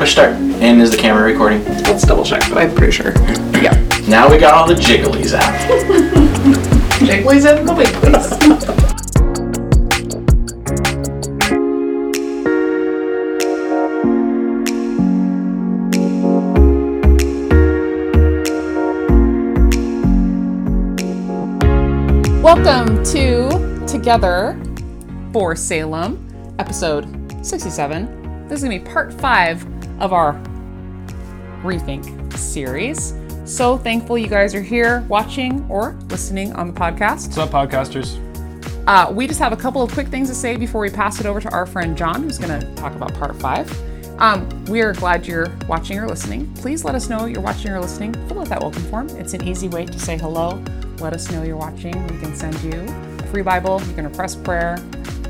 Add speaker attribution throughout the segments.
Speaker 1: Push start. And is the camera recording?
Speaker 2: Let's double check, but I'm pretty sure. Yeah.
Speaker 1: Now we got all the jigglies out.
Speaker 2: Jiggly's in the wigglies. Welcome to Together for Salem, episode 67. This is going to be part five of our Rethink series. So thankful you guys are here watching or listening on the podcast.
Speaker 3: What's up, podcasters?
Speaker 2: Uh, we just have a couple of quick things to say before we pass it over to our friend John, who's going to talk about part five. Um, we are glad you're watching or listening. Please let us know you're watching or listening. Fill out that welcome form. It's an easy way to say hello. Let us know you're watching. We can send you a free Bible. You can request prayer.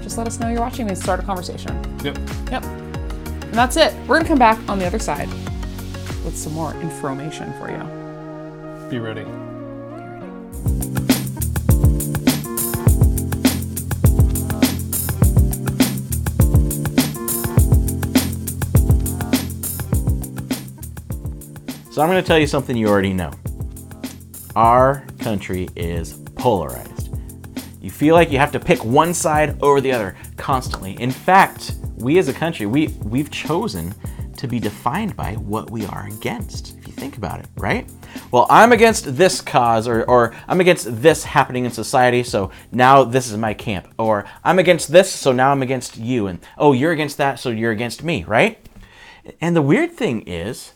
Speaker 2: Just let us know you're watching and start a conversation.
Speaker 3: Yep.
Speaker 2: Yep. And that's it. We're going to come back on the other side with some more information for you.
Speaker 3: Be ready.
Speaker 1: So I'm going to tell you something you already know. Our country is polarized. You feel like you have to pick one side over the other constantly. In fact, we as a country, we we've chosen to be defined by what we are against. If you think about it, right? Well, I'm against this cause or or I'm against this happening in society, so now this is my camp. Or I'm against this, so now I'm against you and oh, you're against that, so you're against me, right? And the weird thing is,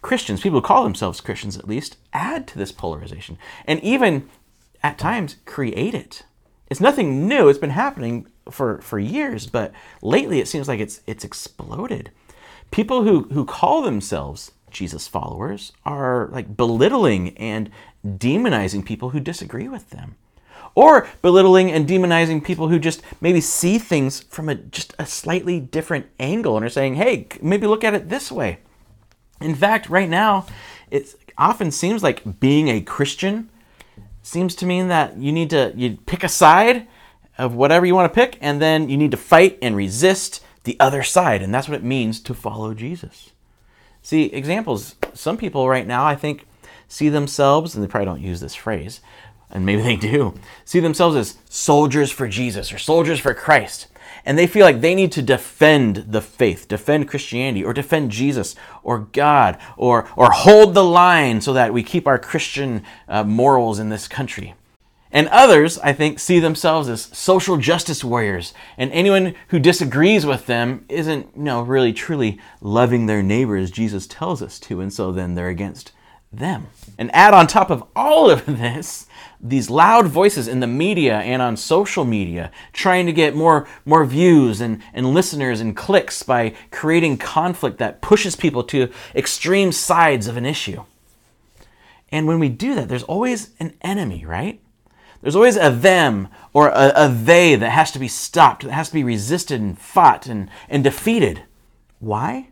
Speaker 1: Christians, people who call themselves Christians at least, add to this polarization and even at times create it. It's nothing new. It's been happening for, for years, but lately it seems like it's it's exploded. People who, who call themselves Jesus followers are like belittling and demonizing people who disagree with them. Or belittling and demonizing people who just maybe see things from a just a slightly different angle and are saying, hey, maybe look at it this way. In fact, right now, it often seems like being a Christian seems to mean that you need to you pick a side of whatever you want to pick, and then you need to fight and resist the other side, and that's what it means to follow Jesus. See, examples. Some people right now, I think, see themselves, and they probably don't use this phrase, and maybe they do, see themselves as soldiers for Jesus or soldiers for Christ and they feel like they need to defend the faith, defend Christianity, or defend Jesus, or God, or or hold the line so that we keep our Christian uh, morals in this country. And others, I think, see themselves as social justice warriors, and anyone who disagrees with them isn't, you know, really truly loving their neighbor as Jesus tells us to, and so then they're against them. And add on top of all of this, these loud voices in the media and on social media trying to get more, more views and, and listeners and clicks by creating conflict that pushes people to extreme sides of an issue. And when we do that, there's always an enemy, right? There's always a them or a, a they that has to be stopped, that has to be resisted and fought and, and defeated. Why?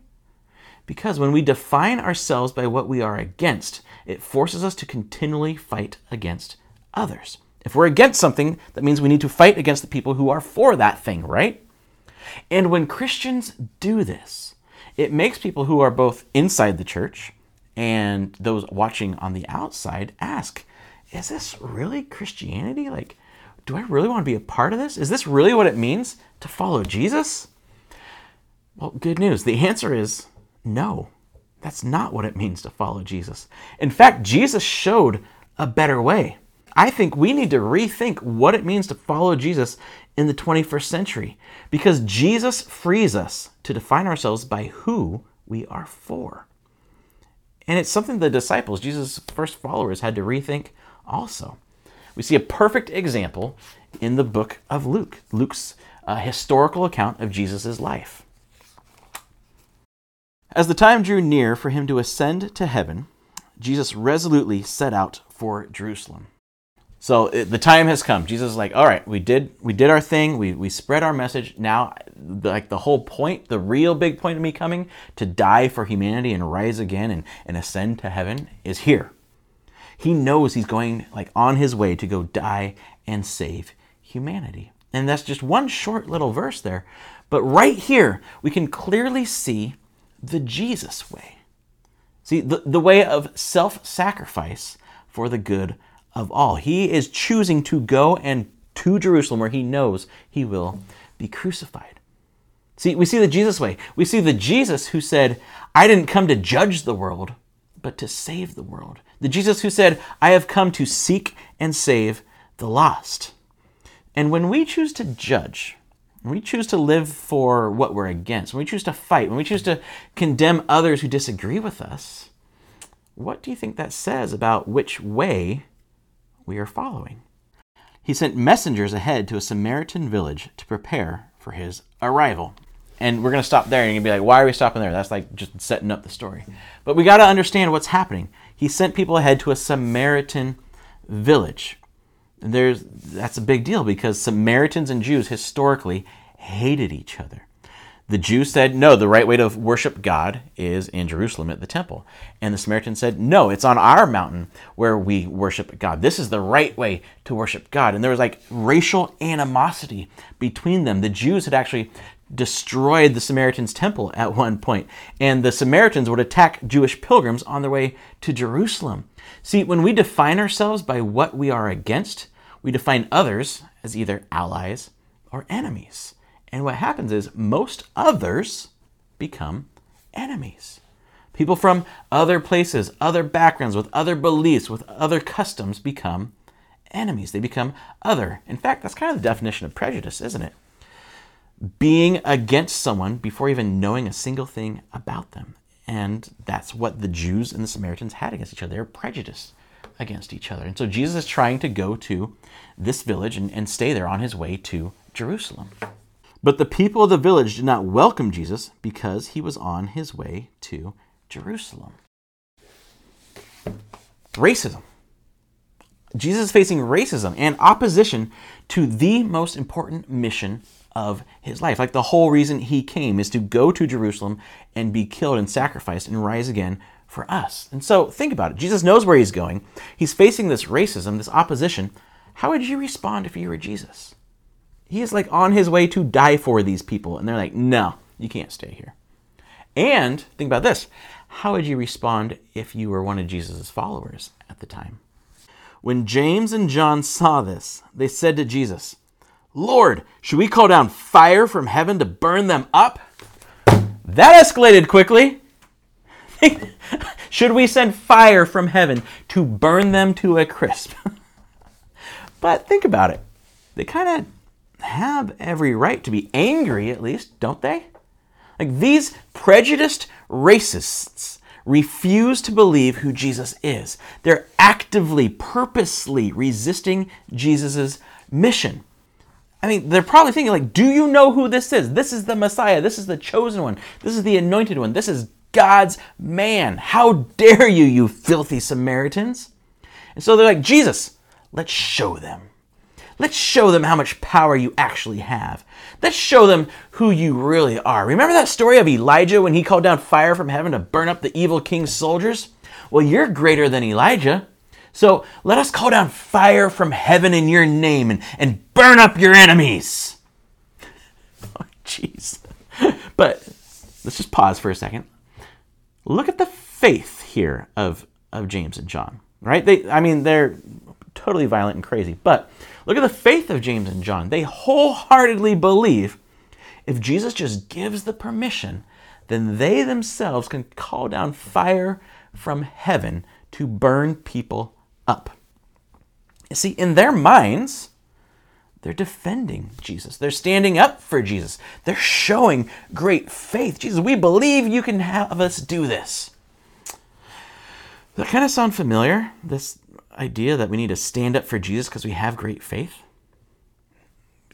Speaker 1: Because when we define ourselves by what we are against, it forces us to continually fight against others. If we're against something, that means we need to fight against the people who are for that thing, right? And when Christians do this, it makes people who are both inside the church and those watching on the outside ask, is this really Christianity? Like, do I really want to be a part of this? Is this really what it means to follow Jesus? Well, good news. The answer is no. That's not what it means to follow Jesus. In fact, Jesus showed a better way. I think we need to rethink what it means to follow Jesus in the 21st century because Jesus frees us to define ourselves by who we are for. And it's something the disciples, Jesus' first followers, had to rethink also. We see a perfect example in the book of Luke, Luke's uh, historical account of Jesus' life. As the time drew near for him to ascend to heaven, Jesus resolutely set out for Jerusalem. So the time has come. Jesus is like, all right, we did we did our thing. We we spread our message. Now, like the whole point, the real big point of me coming to die for humanity and rise again and, and ascend to heaven is here. He knows he's going like on his way to go die and save humanity. And that's just one short little verse there. But right here, we can clearly see the Jesus way. See, the, the way of self sacrifice for the good of all. He is choosing to go and to Jerusalem where he knows he will be crucified. See, we see the Jesus way. We see the Jesus who said, I didn't come to judge the world, but to save the world. The Jesus who said, I have come to seek and save the lost. And when we choose to judge, when we choose to live for what we're against, when we choose to fight, when we choose to condemn others who disagree with us, what do you think that says about which way we are following? He sent messengers ahead to a Samaritan village to prepare for his arrival. And we're going to stop there and you're going to be like, why are we stopping there? That's like just setting up the story. But we got to understand what's happening. He sent people ahead to a Samaritan village. There's that's a big deal because Samaritans and Jews historically hated each other. The Jews said, no, the right way to worship God is in Jerusalem at the temple. And the Samaritans said, no, it's on our mountain where we worship God. This is the right way to worship God. And there was like racial animosity between them. The Jews had actually destroyed the Samaritans' temple at one point, and the Samaritans would attack Jewish pilgrims on their way to Jerusalem. See, when we define ourselves by what we are against, we define others as either allies or enemies. And what happens is most others become enemies. People from other places, other backgrounds, with other beliefs, with other customs become enemies. They become other. In fact, that's kind of the definition of prejudice, isn't it? Being against someone before even knowing a single thing about them. And that's what the Jews and the Samaritans had against each other. They were prejudiced against each other. And so Jesus is trying to go to this village and, and stay there on his way to Jerusalem. But the people of the village did not welcome Jesus because he was on his way to Jerusalem. Racism. Jesus is facing racism and opposition to the most important mission of his life. Like the whole reason he came is to go to Jerusalem and be killed and sacrificed and rise again for us. And so think about it. Jesus knows where he's going. He's facing this racism, this opposition. How would you respond if you were Jesus? He is like on his way to die for these people, and they're like, no, you can't stay here. And think about this how would you respond if you were one of Jesus' followers at the time? When James and John saw this, they said to Jesus, Lord, should we call down fire from heaven to burn them up? That escalated quickly. should we send fire from heaven to burn them to a crisp? but think about it. They kind of have every right to be angry, at least, don't they? Like these prejudiced racists refuse to believe who Jesus is. They're actively, purposely resisting Jesus' mission. I mean, they're probably thinking, like, do you know who this is? This is the Messiah. This is the chosen one. This is the anointed one. This is God's man. How dare you, you filthy Samaritans? And so they're like, Jesus, let's show them. Let's show them how much power you actually have. Let's show them who you really are. Remember that story of Elijah when he called down fire from heaven to burn up the evil king's soldiers? Well, you're greater than Elijah. So let us call down fire from heaven in your name and, and burn up your enemies. Oh, jeez. But let's just pause for a second. Look at the faith here of, of James and John, right? They, I mean, they're totally violent and crazy, but look at the faith of James and John. They wholeheartedly believe if Jesus just gives the permission, then they themselves can call down fire from heaven to burn people up. You see, in their minds, they're defending Jesus. They're standing up for Jesus. They're showing great faith. Jesus, we believe you can have us do this. That kind of sound familiar? This idea that we need to stand up for Jesus because we have great faith?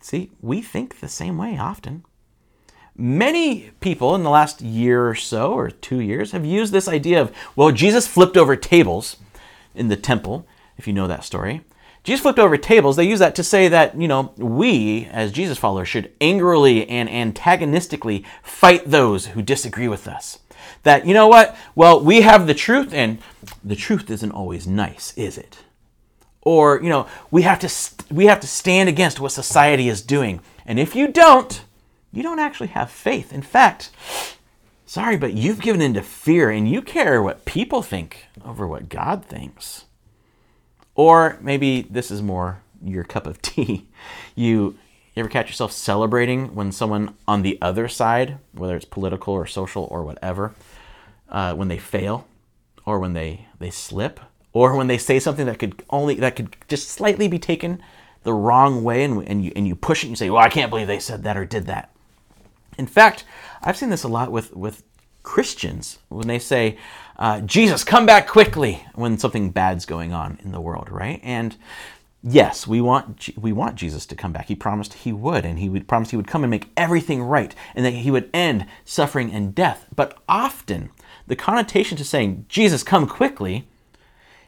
Speaker 1: See, we think the same way often. Many people in the last year or so, or two years, have used this idea of, well, Jesus flipped over tables in the temple, if you know that story. Jesus flipped over tables. They use that to say that, you know, we, as Jesus followers, should angrily and antagonistically fight those who disagree with us. That, you know what? Well, we have the truth, and the truth isn't always nice, is it? Or, you know, we have to, st- we have to stand against what society is doing. And if you don't, you don't actually have faith. In fact, Sorry, but you've given into fear and you care what people think over what God thinks. Or maybe this is more your cup of tea. You, you ever catch yourself celebrating when someone on the other side, whether it's political or social or whatever, uh, when they fail, or when they, they slip, or when they say something that could only that could just slightly be taken the wrong way, and, and you and you push it and you say, "Well, I can't believe they said that or did that." In fact, I've seen this a lot with with Christians when they say, uh, "Jesus, come back quickly," when something bad's going on in the world, right? And yes, we want we want Jesus to come back. He promised he would, and he would promise he would come and make everything right, and that he would end suffering and death. But often, the connotation to saying Jesus, come quickly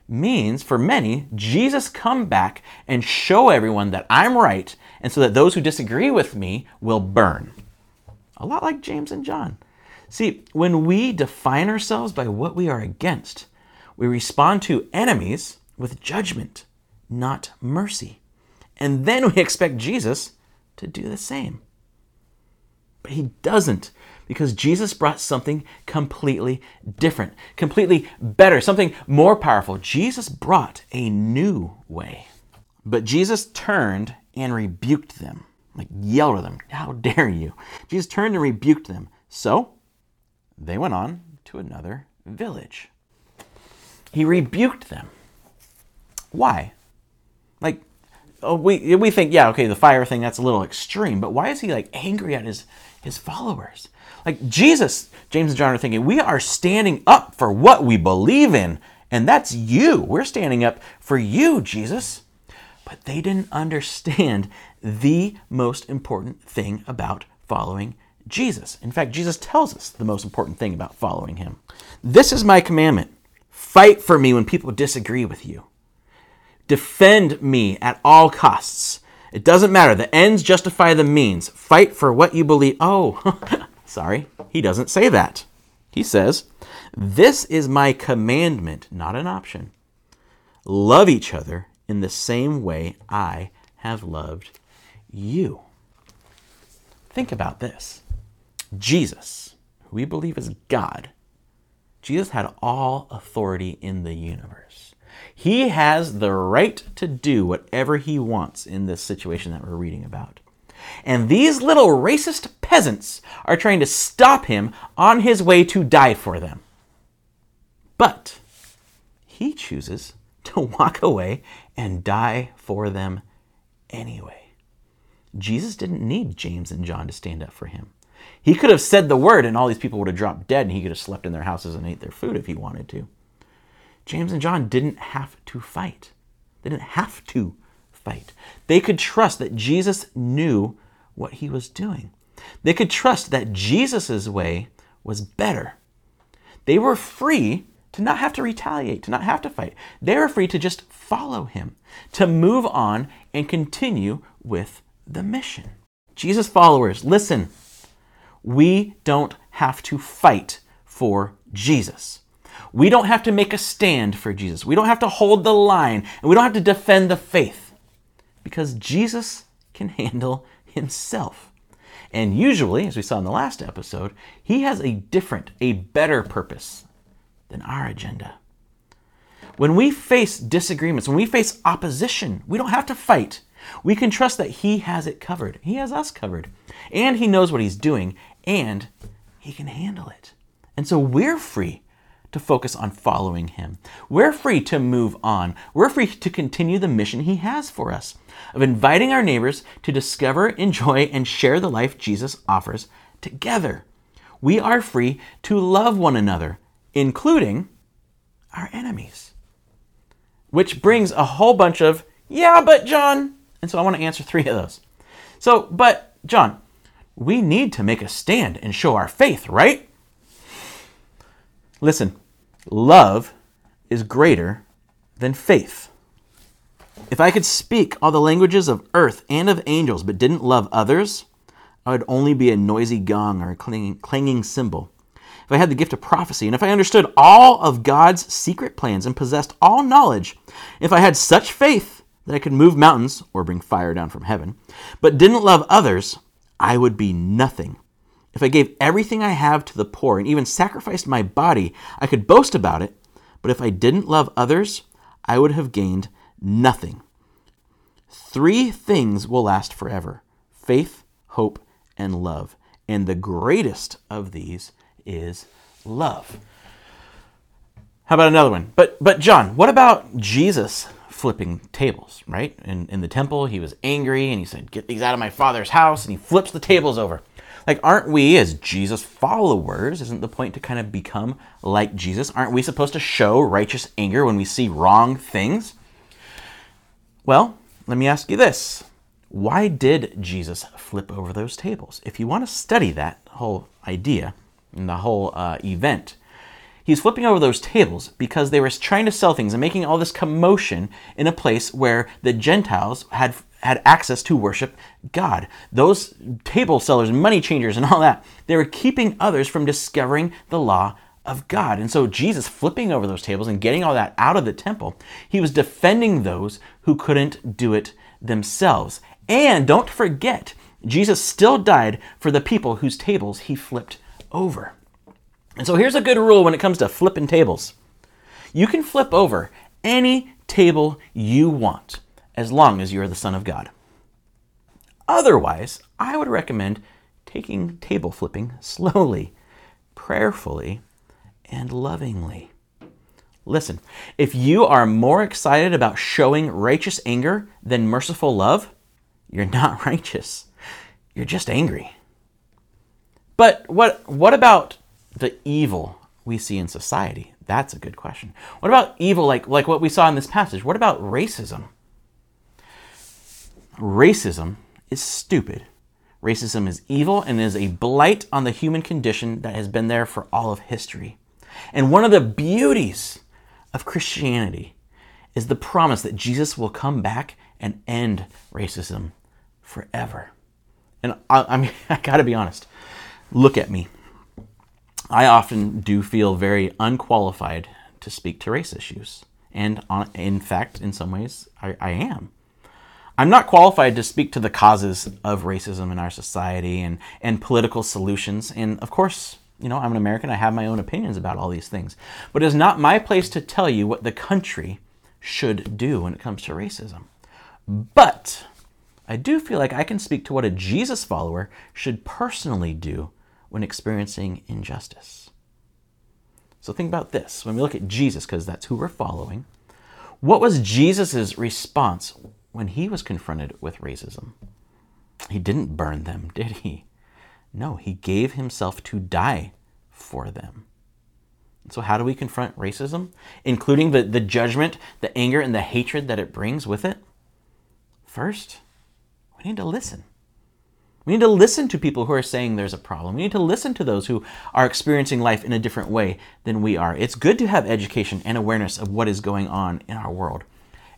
Speaker 1: means for many, Jesus come back and show everyone that I'm right, and so that those who disagree with me will burn. A lot like James and John. See, when we define ourselves by what we are against, we respond to enemies with judgment, not mercy. And then we expect Jesus to do the same. But he doesn't because Jesus brought something completely different, completely better, something more powerful. Jesus brought a new way. But Jesus turned and rebuked them, like yelled at them, How dare you? Jesus turned and rebuked them. So they went on to another village. He rebuked them. Why? Like, oh, we, we think, yeah, okay, the fire thing, that's a little extreme, but why is he like angry at his, his followers? Like Jesus, James and John are thinking, we are standing up for what we believe in, and that's you. We're standing up for you, Jesus. But they didn't understand the most important thing about following Jesus. In fact, Jesus tells us the most important thing about following him. This is my commandment fight for me when people disagree with you, defend me at all costs. It doesn't matter. The ends justify the means. Fight for what you believe. Oh, Sorry, he doesn't say that. He says, This is my commandment, not an option. Love each other in the same way I have loved you. Think about this Jesus, who we believe is God, Jesus had all authority in the universe. He has the right to do whatever he wants in this situation that we're reading about. And these little racist peasants are trying to stop him on his way to die for them. But he chooses to walk away and die for them anyway. Jesus didn't need James and John to stand up for him. He could have said the word and all these people would have dropped dead and he could have slept in their houses and ate their food if he wanted to. James and John didn't have to fight. They didn't have to fight. They could trust that Jesus knew what he was doing. They could trust that Jesus' way was better. They were free to not have to retaliate, to not have to fight. They were free to just follow him, to move on and continue with the mission. Jesus followers, listen, we don't have to fight for Jesus. We don't have to make a stand for Jesus. We don't have to hold the line, and we don't have to defend the faith because Jesus can handle himself. And usually, as we saw in the last episode, he has a different, a better purpose than our agenda. When we face disagreements, when we face opposition, we don't have to fight. We can trust that he has it covered. He has us covered. And he knows what he's doing, and he can handle it. And so we're free to focus on following Him. We're free to move on. We're free to continue the mission He has for us of inviting our neighbors to discover, enjoy, and share the life Jesus offers together. We are free to love one another, including our enemies. Which brings a whole bunch of, yeah, but John. And so I want to answer three of those. So, but John, we need to make a stand and show our faith, right? Listen, love is greater than faith. If I could speak all the languages of earth and of angels but didn't love others, I would only be a noisy gong or a clanging, clanging cymbal. If I had the gift of prophecy, and if I understood all of God's secret plans and possessed all knowledge, if I had such faith that I could move mountains or bring fire down from heaven, but didn't love others, I would be nothing. If I gave everything I have to the poor and even sacrificed my body, I could boast about it. But if I didn't love others, I would have gained nothing. Three things will last forever faith, hope, and love. And the greatest of these is love. How about another one? But but John, what about Jesus flipping tables, right? In in the temple, he was angry and he said, "Get these out of my father's house," and he flips the tables over. Like, aren't we, as Jesus followers, isn't the point to kind of become like Jesus? Aren't we supposed to show righteous anger when we see wrong things? Well, let me ask you this why did Jesus flip over those tables? If you want to study that whole idea and the whole uh, event, he's flipping over those tables because they were trying to sell things and making all this commotion in a place where the Gentiles had had access to worship God. Those table sellers, money changers, and all that, they were keeping others from discovering the law of God. And so Jesus flipping over those tables and getting all that out of the temple, he was defending those who couldn't do it themselves. And don't forget, Jesus still died for the people whose tables he flipped over. And so here's a good rule when it comes to flipping tables you can flip over any table you want as long as you're the Son of God. Otherwise, I would recommend taking table flipping slowly, prayerfully, and lovingly. Listen, if you are more excited about showing righteous anger than merciful love, you're not righteous. You're just angry. But what, what about the evil we see in society? That's a good question. What about evil like, like what we saw in this passage? What about racism? Racism is stupid. Racism is evil and is a blight on the human condition that has been there for all of history. And one of the beauties of Christianity is the promise that Jesus will come back and end racism forever. And I, I mean, I gotta be honest. Look at me. I often do feel very unqualified to speak to race issues. And on, in fact, in some ways, I, I am. I'm not qualified to speak to the causes of racism in our society and, and political solutions. And of course, you know, I'm an American. I have my own opinions about all these things. But it is not my place to tell you what the country should do when it comes to racism. But I do feel like I can speak to what a Jesus follower should personally do when experiencing injustice. So think about this. When we look at Jesus, because that's who we're following, what was Jesus' response when he was confronted with racism? He didn't burn them, did he? No, he gave himself to die for them. So, how do we confront racism, including the, the judgment, the anger, and the hatred that it brings with it? First, we need to listen. We need to listen to people who are saying there's a problem. We need to listen to those who are experiencing life in a different way than we are. It's good to have education and awareness of what is going on in our world.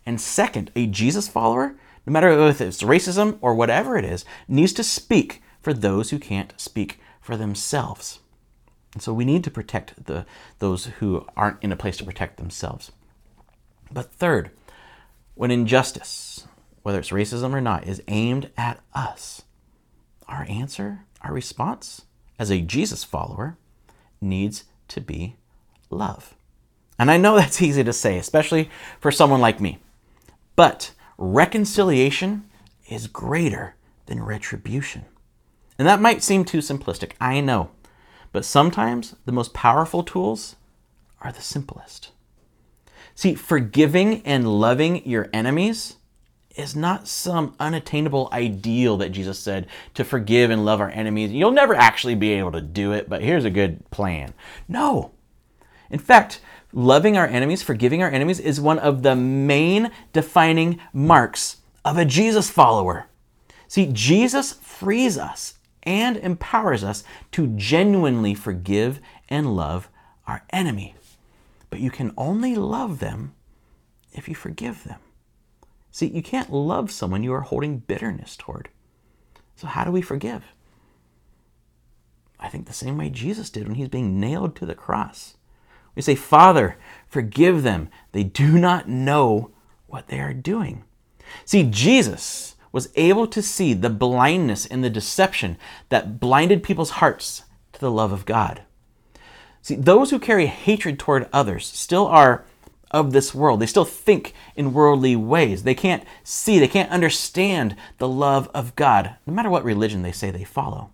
Speaker 1: And second, a Jesus follower, no matter if it's racism or whatever it is, needs to speak for those who can't speak for themselves. And so we need to protect the, those who aren't in a place to protect themselves. But third, when injustice, whether it's racism or not, is aimed at us, our answer, our response as a Jesus follower needs to be love. And I know that's easy to say, especially for someone like me. But reconciliation is greater than retribution. And that might seem too simplistic, I know. But sometimes the most powerful tools are the simplest. See, forgiving and loving your enemies is not some unattainable ideal that Jesus said to forgive and love our enemies. You'll never actually be able to do it, but here's a good plan. No. In fact, loving our enemies, forgiving our enemies, is one of the main defining marks of a Jesus follower. See, Jesus frees us and empowers us to genuinely forgive and love our enemy. But you can only love them if you forgive them. See, you can't love someone you are holding bitterness toward. So, how do we forgive? I think the same way Jesus did when he's being nailed to the cross. We say, Father, forgive them. They do not know what they are doing. See, Jesus was able to see the blindness and the deception that blinded people's hearts to the love of God. See, those who carry hatred toward others still are of this world. They still think in worldly ways. They can't see, they can't understand the love of God, no matter what religion they say they follow.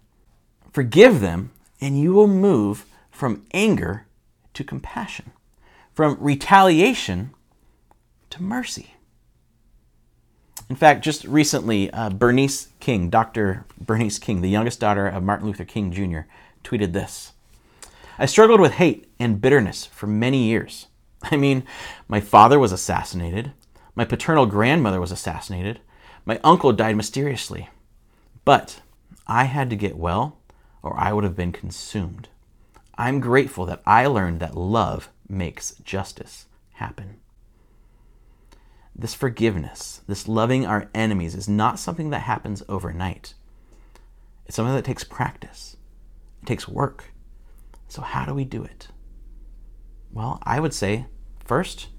Speaker 1: Forgive them, and you will move from anger to compassion, from retaliation to mercy. In fact, just recently, uh, Bernice King, Dr. Bernice King, the youngest daughter of Martin Luther King Jr., tweeted this I struggled with hate and bitterness for many years. I mean, my father was assassinated, my paternal grandmother was assassinated, my uncle died mysteriously. But I had to get well, or I would have been consumed. I'm grateful that I learned that love makes justice happen. This forgiveness, this loving our enemies, is not something that happens overnight. It's something that takes practice, it takes work. So, how do we do it? Well, I would say first,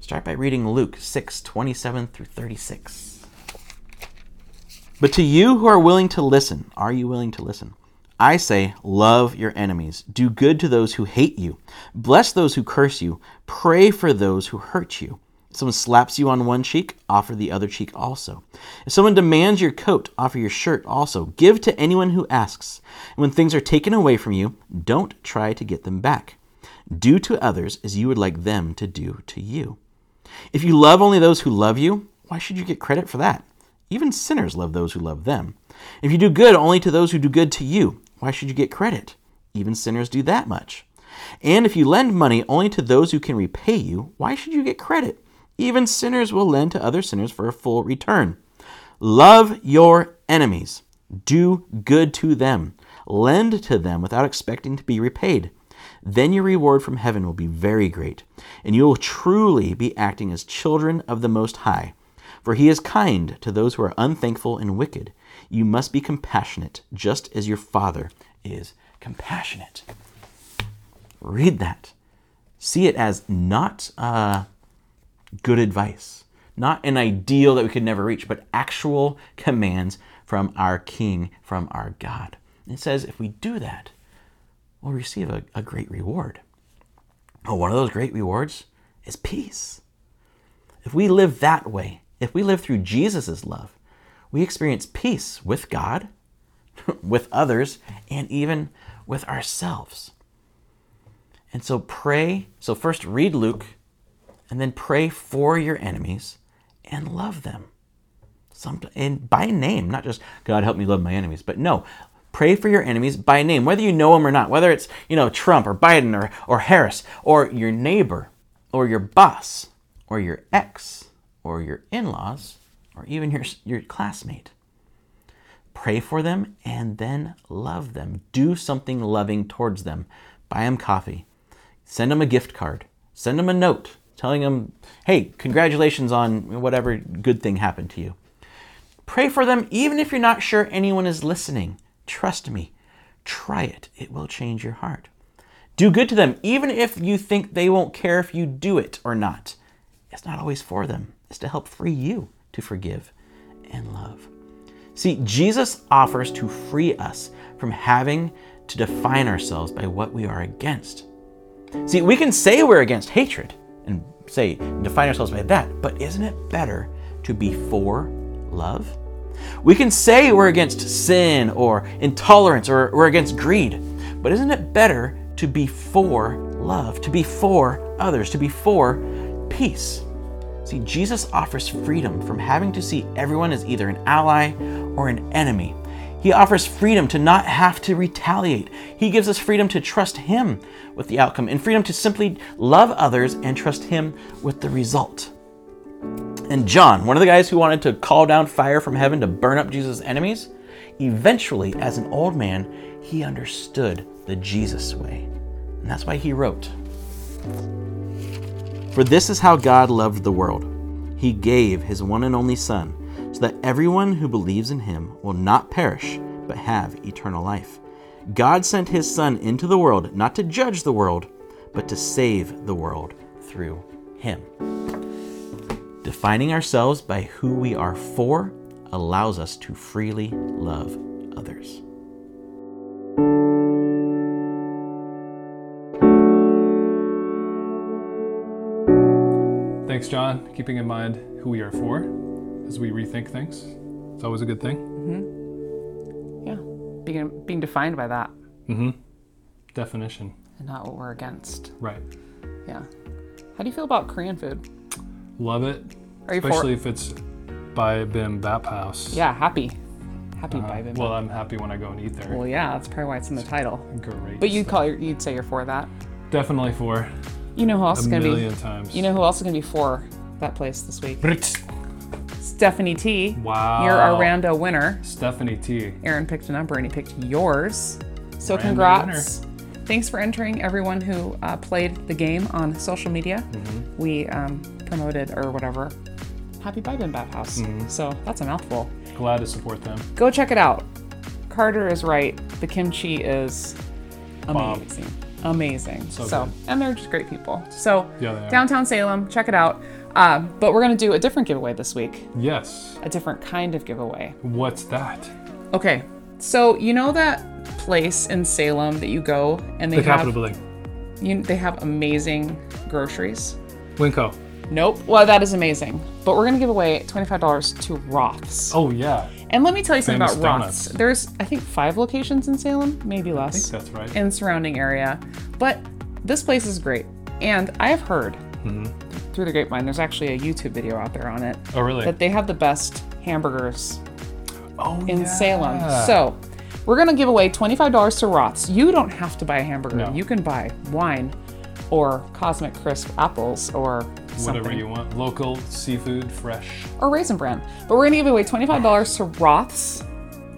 Speaker 1: start by reading Luke 6 27 through 36. But to you who are willing to listen, are you willing to listen? I say, love your enemies. Do good to those who hate you. Bless those who curse you. Pray for those who hurt you. If someone slaps you on one cheek, offer the other cheek also. If someone demands your coat, offer your shirt also. Give to anyone who asks. And when things are taken away from you, don't try to get them back. Do to others as you would like them to do to you. If you love only those who love you, why should you get credit for that? Even sinners love those who love them. If you do good only to those who do good to you, why should you get credit? Even sinners do that much. And if you lend money only to those who can repay you, why should you get credit? Even sinners will lend to other sinners for a full return. Love your enemies. Do good to them. Lend to them without expecting to be repaid. Then your reward from heaven will be very great, and you will truly be acting as children of the Most High. For he is kind to those who are unthankful and wicked. You must be compassionate, just as your Father is compassionate. Read that. See it as not uh, good advice, not an ideal that we could never reach, but actual commands from our King, from our God. It says if we do that, we'll receive a, a great reward. Oh, one of those great rewards is peace. If we live that way, if we live through Jesus' love, we experience peace with God, with others, and even with ourselves. And so pray. So first read Luke, and then pray for your enemies and love them. Some, and by name, not just God help me love my enemies, but no, pray for your enemies by name, whether you know them or not, whether it's you know Trump or Biden or, or Harris or your neighbor or your boss or your ex or your in-laws or even your, your classmate. Pray for them and then love them. Do something loving towards them. Buy them coffee. Send them a gift card. Send them a note telling them, hey, congratulations on whatever good thing happened to you. Pray for them even if you're not sure anyone is listening. Trust me, try it. It will change your heart. Do good to them even if you think they won't care if you do it or not. It's not always for them, it's to help free you to forgive and love. See, Jesus offers to free us from having to define ourselves by what we are against. See, we can say we're against hatred and say, define ourselves by that, but isn't it better to be for love? We can say we're against sin or intolerance or we're against greed, but isn't it better to be for love, to be for others, to be for peace? See, Jesus offers freedom from having to see everyone as either an ally or an enemy. He offers freedom to not have to retaliate. He gives us freedom to trust Him with the outcome and freedom to simply love others and trust Him with the result. And John, one of the guys who wanted to call down fire from heaven to burn up Jesus' enemies, eventually, as an old man, he understood the Jesus way. And that's why he wrote for this is how God loved the world. He gave his one and only Son, so that everyone who believes in him will not perish, but have eternal life. God sent his Son into the world not to judge the world, but to save the world through him. Defining ourselves by who we are for allows us to freely love others.
Speaker 3: Thanks, John. Keeping in mind who we are for as we rethink things. It's always a good thing.
Speaker 2: Yeah. Being, being defined by that Mm-hmm.
Speaker 3: Definition.
Speaker 2: and not what we're against.
Speaker 3: Right.
Speaker 2: Yeah. How do you feel about Korean food?
Speaker 3: Love it.
Speaker 2: Are you for-
Speaker 3: Especially if it's by Bim Bap House.
Speaker 2: Yeah, happy. Happy
Speaker 3: Uh,
Speaker 2: by Bibimbap.
Speaker 3: well, I'm happy when I go and eat there.
Speaker 2: Well, yeah, that's probably why it's in the title.
Speaker 3: Great.
Speaker 2: But you'd call your, you'd say you're for that.
Speaker 3: definitely for
Speaker 2: You know who else
Speaker 3: a
Speaker 2: is gonna
Speaker 3: million
Speaker 2: be?
Speaker 3: times.
Speaker 2: You know who else is gonna be for that place this week?
Speaker 3: Brit.
Speaker 2: Stephanie T.
Speaker 3: Wow.
Speaker 2: You're our rando winner.
Speaker 3: Stephanie T.
Speaker 2: Aaron picked a number and he picked yours. So
Speaker 3: Rando
Speaker 2: congrats. Thanks for entering everyone who uh, played the game on social media.
Speaker 3: Mm-hmm.
Speaker 2: We um, promoted or whatever. Happy Bibimbap House.
Speaker 3: Mm-hmm.
Speaker 2: So that's a mouthful.
Speaker 3: Glad to support them.
Speaker 2: Go check it out. Carter is right. The kimchi is amazing. Amazing.
Speaker 3: So
Speaker 2: So, and they're just great people. So,
Speaker 3: Yeah,
Speaker 2: downtown Salem, check it out. Um, but we're going to do a different giveaway this week,
Speaker 3: Yes.
Speaker 2: a different kind of giveaway.
Speaker 3: What's that?
Speaker 2: Okay. So, you know that place in Salem that you go and they
Speaker 3: The
Speaker 2: have
Speaker 3: Capitol Building.
Speaker 2: you, they have amazing groceries?
Speaker 3: Winco.
Speaker 2: Nope. Well, that is amazing. But we're going to give away $25 to Roth's.
Speaker 3: Oh yeah.
Speaker 2: And let me tell you something
Speaker 3: Famous
Speaker 2: about Roth's. There's, I think, five locations in Salem, maybe less.
Speaker 3: I think that's right.
Speaker 2: in surrounding area. But this place is great. And I have heard
Speaker 3: Mm-hmm.
Speaker 2: through the grapevine, there's actually a YouTube video out there on it,
Speaker 3: oh really?
Speaker 2: that they have the best hamburgers
Speaker 3: oh
Speaker 2: in
Speaker 3: yeah.
Speaker 2: Salem. So we're going to give away $25 to Roth's. You don't have to buy a hamburger.
Speaker 3: No.
Speaker 2: You can buy wine or Cosmic Crisp apples or something.
Speaker 3: whatever you want. Local seafood, fresh.
Speaker 2: or Raisin Bran. But we're gonna give away $25 to Roth's,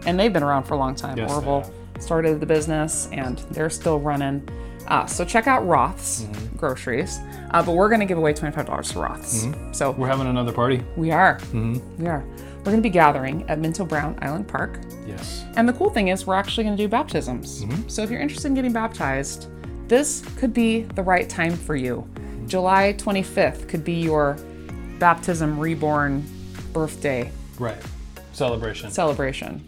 Speaker 2: and they've been around for a long time.
Speaker 3: Yes,
Speaker 2: Orville started the business, and they're still running. Uh, so check out Roth's
Speaker 3: Mm-hmm.
Speaker 2: groceries. Uh, but we're gonna give away $25 to Roth's. So
Speaker 3: We're having another party.
Speaker 2: we are,
Speaker 3: Mm-hmm.
Speaker 2: we are. We're gonna be gathering at Minto Brown Island Park.
Speaker 3: Yes.
Speaker 2: And the cool thing is, we're actually going to do baptisms.
Speaker 3: Mm-hmm.
Speaker 2: So if you're interested in getting baptized, this could be the right time for you. July 25th could be your baptism reborn birthday
Speaker 3: Right. Celebration.
Speaker 2: celebration.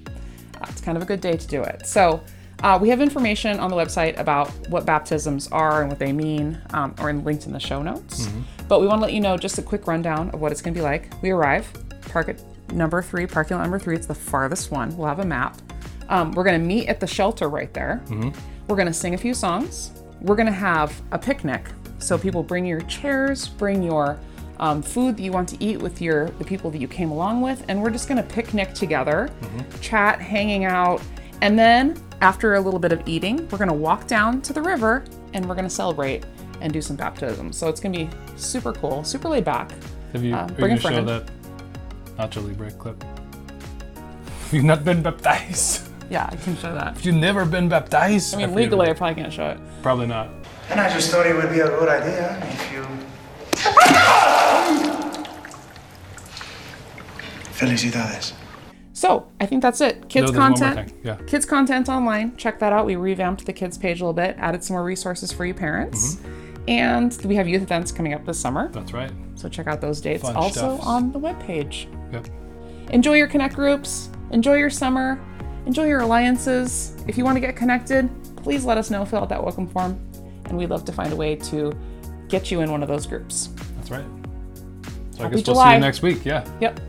Speaker 2: Uh, it's kind of a good day to do it. So uh, we have information on the website about what baptisms are and what they mean, um, or in, linked in the show notes. But we want to let you know just a quick rundown of what it's going to be like. We arrive, park at number three, parking lot number three. It's the farthest one. We'll have a map. Um, we're going to meet at the shelter right there. We're going to sing a few songs. We're going to have a picnic. So people bring your chairs, bring your um, food that you want to eat with your the people that you came along with, and we're just going to picnic together, chat, hanging out, and then after a little bit of eating, we're going to walk down to the river and we're going to celebrate and do some baptism. So it's going to be super cool, super laid back.
Speaker 3: Have you,
Speaker 2: Uh,
Speaker 3: you
Speaker 2: bring a
Speaker 3: gonna show that Nacho Libre clip? You've not been baptized?
Speaker 2: Yeah, I can show that.
Speaker 3: Have you've never been baptized?
Speaker 2: I mean, legally, I probably can't show it.
Speaker 3: Probably not.
Speaker 4: And I just thought it would be a good idea if you. Felicidades.
Speaker 2: So I think that's it. Kids
Speaker 3: No, there's one more
Speaker 2: content.
Speaker 3: thing. Yeah.
Speaker 2: Kids content online. Check that out. We revamped the kids page a little bit, added some more resources for you parents.
Speaker 3: Mm-hmm.
Speaker 2: And we have youth events coming up this summer.
Speaker 3: That's right.
Speaker 2: So check out those dates
Speaker 3: Fun
Speaker 2: also
Speaker 3: stuffs.
Speaker 2: on the webpage.
Speaker 3: Yep.
Speaker 2: Enjoy your connect groups. Enjoy your summer. Enjoy your alliances. If you want to get connected, please let us know. Fill out that welcome form. And we'd love to find a way to get you in one of those groups.
Speaker 3: That's right. So I
Speaker 2: Happy
Speaker 3: guess we'll see you next week. Yeah.
Speaker 2: Yep.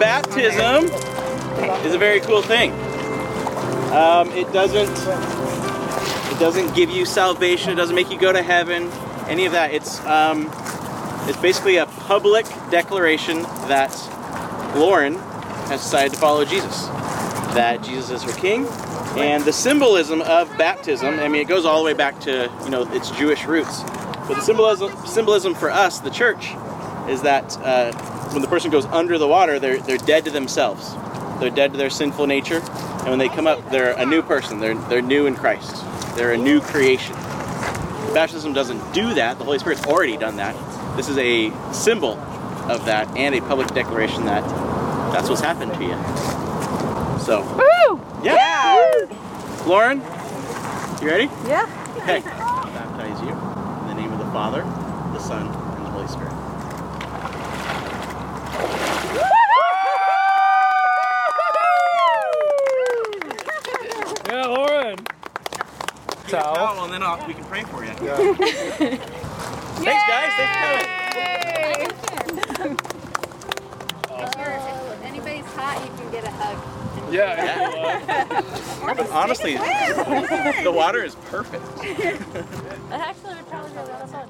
Speaker 1: Baptism is a very cool thing. Um, it doesn't it doesn't give you salvation. It doesn't make you go to heaven. Any of that. It's um, it's basically a public declaration that Lauren has decided to follow Jesus. That Jesus is her king, and the symbolism of baptism. I mean, it goes all the way back to you know its Jewish roots. But the symbolism symbolism for us, the church, is that uh, when the person goes under the water, they're they're dead to themselves. They're dead to their sinful nature, and when they come up, they're a new person. They're they're new in Christ. They're a new creation.
Speaker 5: Baptism doesn't do that. The Holy Spirit's already done that. This is a symbol of that and a public declaration that that's what's happened to you. So,
Speaker 6: Woo!
Speaker 5: yeah. Lauren, you ready?
Speaker 6: Yeah.
Speaker 5: Okay. Baptize you in the name of the Father, the Son, and the Holy Spirit.
Speaker 3: Towel.
Speaker 5: Oh, and then I'll, we can pray for you. Thanks, guys. Thanks for coming.
Speaker 7: If anybody's hot, you can get a hug.
Speaker 3: Yeah.
Speaker 5: But honestly, the water is perfect.
Speaker 7: That actually would probably be a lot of fun.